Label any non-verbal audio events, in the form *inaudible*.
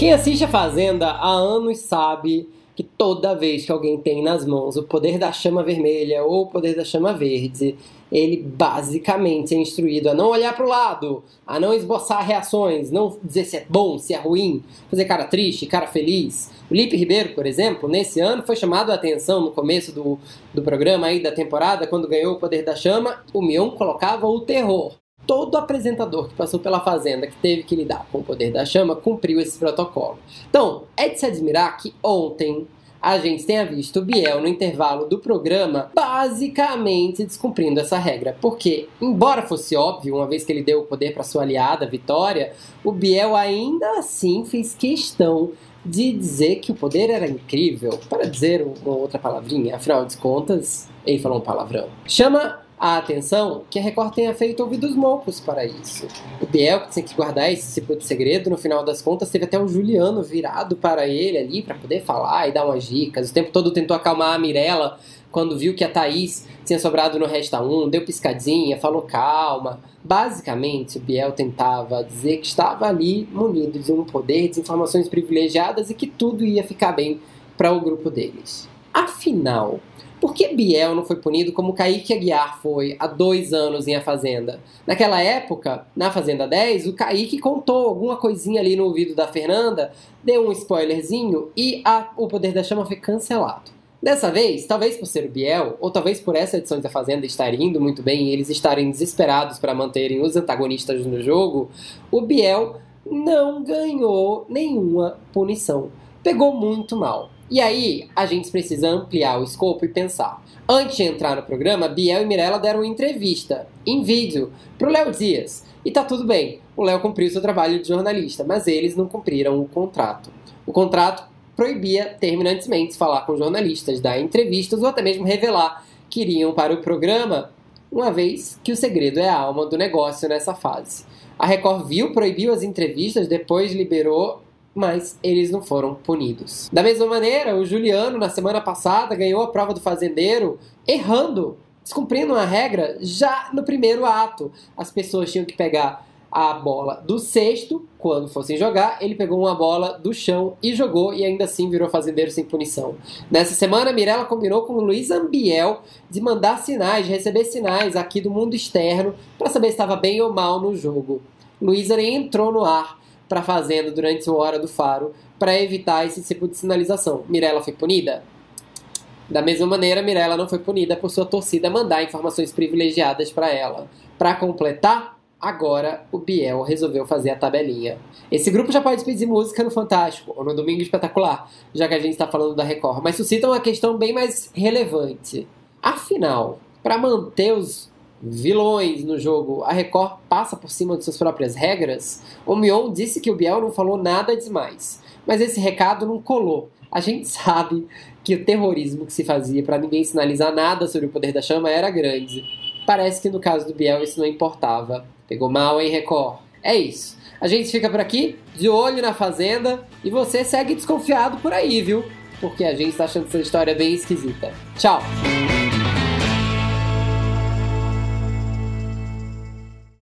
Quem assiste a Fazenda há anos sabe que toda vez que alguém tem nas mãos o poder da chama vermelha ou o poder da chama verde, ele basicamente é instruído a não olhar para o lado, a não esboçar reações, não dizer se é bom, se é ruim, fazer cara triste, cara feliz. O Lipe Ribeiro, por exemplo, nesse ano foi chamado a atenção no começo do, do programa aí da temporada, quando ganhou o poder da chama, o Mion colocava o terror todo apresentador que passou pela Fazenda, que teve que lidar com o poder da chama, cumpriu esse protocolo. Então, é de se admirar que ontem a gente tenha visto o Biel no intervalo do programa basicamente descumprindo essa regra. Porque, embora fosse óbvio, uma vez que ele deu o poder para sua aliada, Vitória, o Biel ainda assim fez questão de dizer que o poder era incrível, para dizer uma outra palavrinha, afinal de contas, ele falou um palavrão. Chama a atenção que a Record tenha feito ouvidos moucos para isso. O Biel, que tinha que guardar esse tipo de segredo, no final das contas, teve até o Juliano virado para ele ali para poder falar e dar umas dicas. O tempo todo tentou acalmar a Mirella quando viu que a Thaís tinha sobrado no Resta 1, deu piscadinha, falou calma. Basicamente, o Biel tentava dizer que estava ali munido de um poder de informações privilegiadas e que tudo ia ficar bem para o grupo deles. Afinal, por que Biel não foi punido como Kaique Aguiar foi há dois anos em A Fazenda? Naquela época, na Fazenda 10, o Kaique contou alguma coisinha ali no ouvido da Fernanda, deu um spoilerzinho e a, o Poder da Chama foi cancelado. Dessa vez, talvez por ser o Biel, ou talvez por essa edição da Fazenda estar indo muito bem e eles estarem desesperados para manterem os antagonistas no jogo, o Biel não ganhou nenhuma punição. Pegou muito mal. E aí, a gente precisa ampliar o escopo e pensar. Antes de entrar no programa, Biel e Mirella deram uma entrevista, em vídeo, pro Léo Dias. E tá tudo bem, o Léo cumpriu seu trabalho de jornalista, mas eles não cumpriram o contrato. O contrato proibia terminantemente falar com jornalistas, dar entrevistas ou até mesmo revelar que iriam para o programa, uma vez que o segredo é a alma do negócio nessa fase. A Record viu, proibiu as entrevistas, depois liberou mas eles não foram punidos. Da mesma maneira, o Juliano, na semana passada, ganhou a prova do fazendeiro errando, descumprindo uma regra já no primeiro ato. As pessoas tinham que pegar a bola do sexto, quando fossem jogar, ele pegou uma bola do chão e jogou, e ainda assim virou fazendeiro sem punição. Nessa semana, Mirella combinou com o Luiz Ambiel de mandar sinais, de receber sinais aqui do mundo externo para saber se estava bem ou mal no jogo. Luísa nem entrou no ar para a fazenda durante sua hora do faro para evitar esse tipo de sinalização. Mirella foi punida? Da mesma maneira, Mirella não foi punida por sua torcida mandar informações privilegiadas para ela. Para completar, agora o Biel resolveu fazer a tabelinha. Esse grupo já pode pedir música no Fantástico ou no Domingo Espetacular, já que a gente está falando da Record, mas suscita uma questão bem mais relevante. Afinal, para manter os vilões no jogo, a Record passa por cima de suas próprias regras, o Mion disse que o Biel não falou nada demais. Mas esse recado não colou. A gente *laughs* sabe que o terrorismo que se fazia para ninguém sinalizar nada sobre o poder da chama era grande. Parece que no caso do Biel isso não importava. Pegou mal, hein, Record? É isso. A gente fica por aqui, de olho na fazenda, e você segue desconfiado por aí, viu? Porque a gente tá achando essa história bem esquisita. Tchau!